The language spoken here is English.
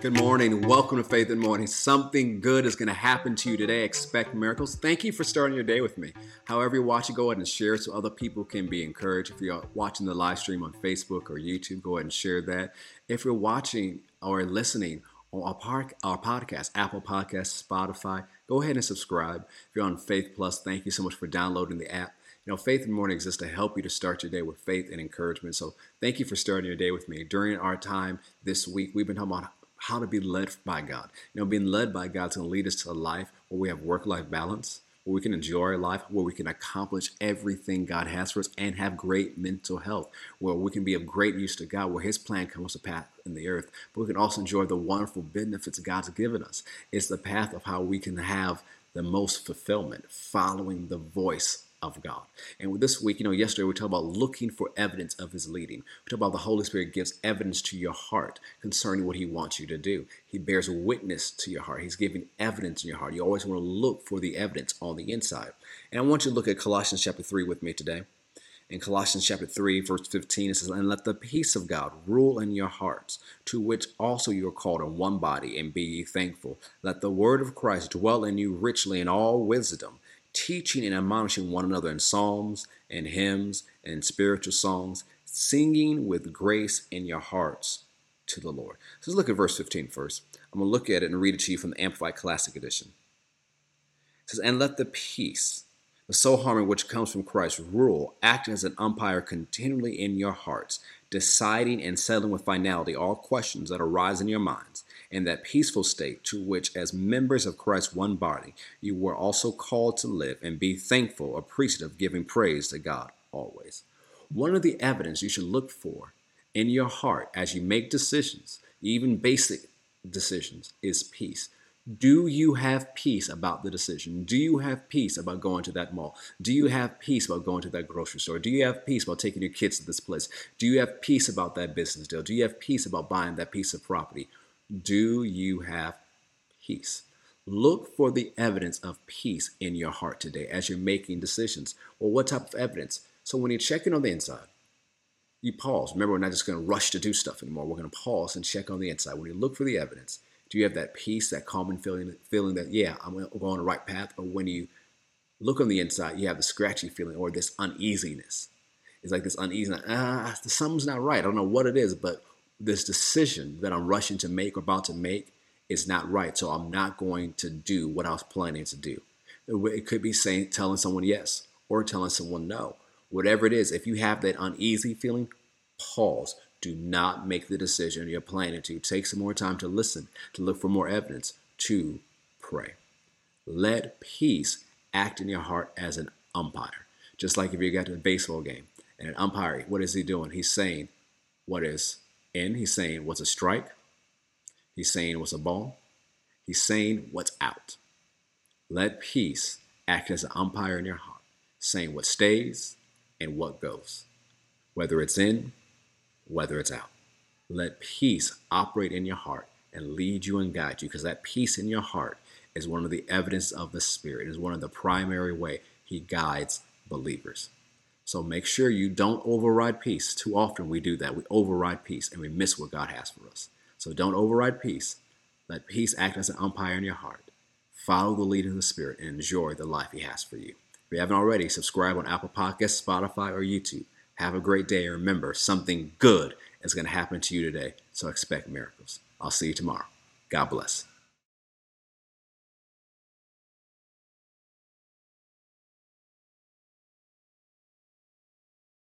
Good morning. Welcome to Faith in Morning. Something good is going to happen to you today. Expect miracles. Thank you for starting your day with me. However you watch it, go ahead and share it so other people can be encouraged. If you're watching the live stream on Facebook or YouTube, go ahead and share that. If you're watching or listening on our, park, our podcast, Apple Podcasts, Spotify, go ahead and subscribe. If you're on Faith Plus, thank you so much for downloading the app. You know, Faith in Morning exists to help you to start your day with faith and encouragement. So thank you for starting your day with me. During our time this week, we've been talking about how to be led by God. You know, being led by God is going to lead us to a life where we have work life balance, where we can enjoy our life, where we can accomplish everything God has for us and have great mental health, where we can be of great use to God, where His plan comes to pass in the earth. But we can also enjoy the wonderful benefits God's given us. It's the path of how we can have the most fulfillment, following the voice of God. And with this week, you know, yesterday we talked about looking for evidence of his leading. We talked about the Holy Spirit gives evidence to your heart concerning what he wants you to do. He bears witness to your heart. He's giving evidence in your heart. You always want to look for the evidence on the inside. And I want you to look at Colossians chapter 3 with me today. In Colossians chapter 3, verse 15, it says, And let the peace of God rule in your hearts, to which also you are called in one body, and be ye thankful. Let the word of Christ dwell in you richly in all wisdom teaching and admonishing one another in psalms and hymns and spiritual songs, singing with grace in your hearts to the Lord. So let's look at verse 15 first. I'm going to look at it and read it to you from the Amplified Classic Edition. It says, And let the peace, the soul harmony which comes from Christ, rule, acting as an umpire continually in your hearts, deciding and settling with finality all questions that arise in your minds in that peaceful state to which, as members of Christ's one body, you were also called to live and be thankful, appreciative, giving praise to God always. One of the evidence you should look for in your heart as you make decisions, even basic decisions, is peace. Do you have peace about the decision? Do you have peace about going to that mall? Do you have peace about going to that grocery store? Do you have peace about taking your kids to this place? Do you have peace about that business deal? Do you have peace about buying that piece of property? Do you have peace? Look for the evidence of peace in your heart today as you're making decisions. Well, what type of evidence? So when you're checking on the inside, you pause. Remember, we're not just going to rush to do stuff anymore. We're going to pause and check on the inside. When you look for the evidence, do you have that peace, that calming feeling, feeling that yeah, I'm going on the right path? Or when you look on the inside, you have the scratchy feeling or this uneasiness. It's like this uneasiness. Ah, something's not right. I don't know what it is, but this decision that I'm rushing to make or about to make is not right. So I'm not going to do what I was planning to do. It could be saying, telling someone yes or telling someone no. Whatever it is, if you have that uneasy feeling, pause. Do not make the decision you're planning to. Take some more time to listen, to look for more evidence, to pray. Let peace act in your heart as an umpire. Just like if you got to a baseball game and an umpire, what is he doing? He's saying what is he's saying what's a strike. He's saying what's a ball. He's saying what's out. Let peace act as an umpire in your heart, saying what stays and what goes, whether it's in, whether it's out. Let peace operate in your heart and lead you and guide you because that peace in your heart is one of the evidence of the Spirit, it is one of the primary way He guides believers. So make sure you don't override peace. Too often we do that. We override peace and we miss what God has for us. So don't override peace. Let peace act as an umpire in your heart. Follow the lead of the Spirit and enjoy the life He has for you. If you haven't already, subscribe on Apple Podcasts, Spotify, or YouTube. Have a great day. And remember, something good is going to happen to you today. So expect miracles. I'll see you tomorrow. God bless.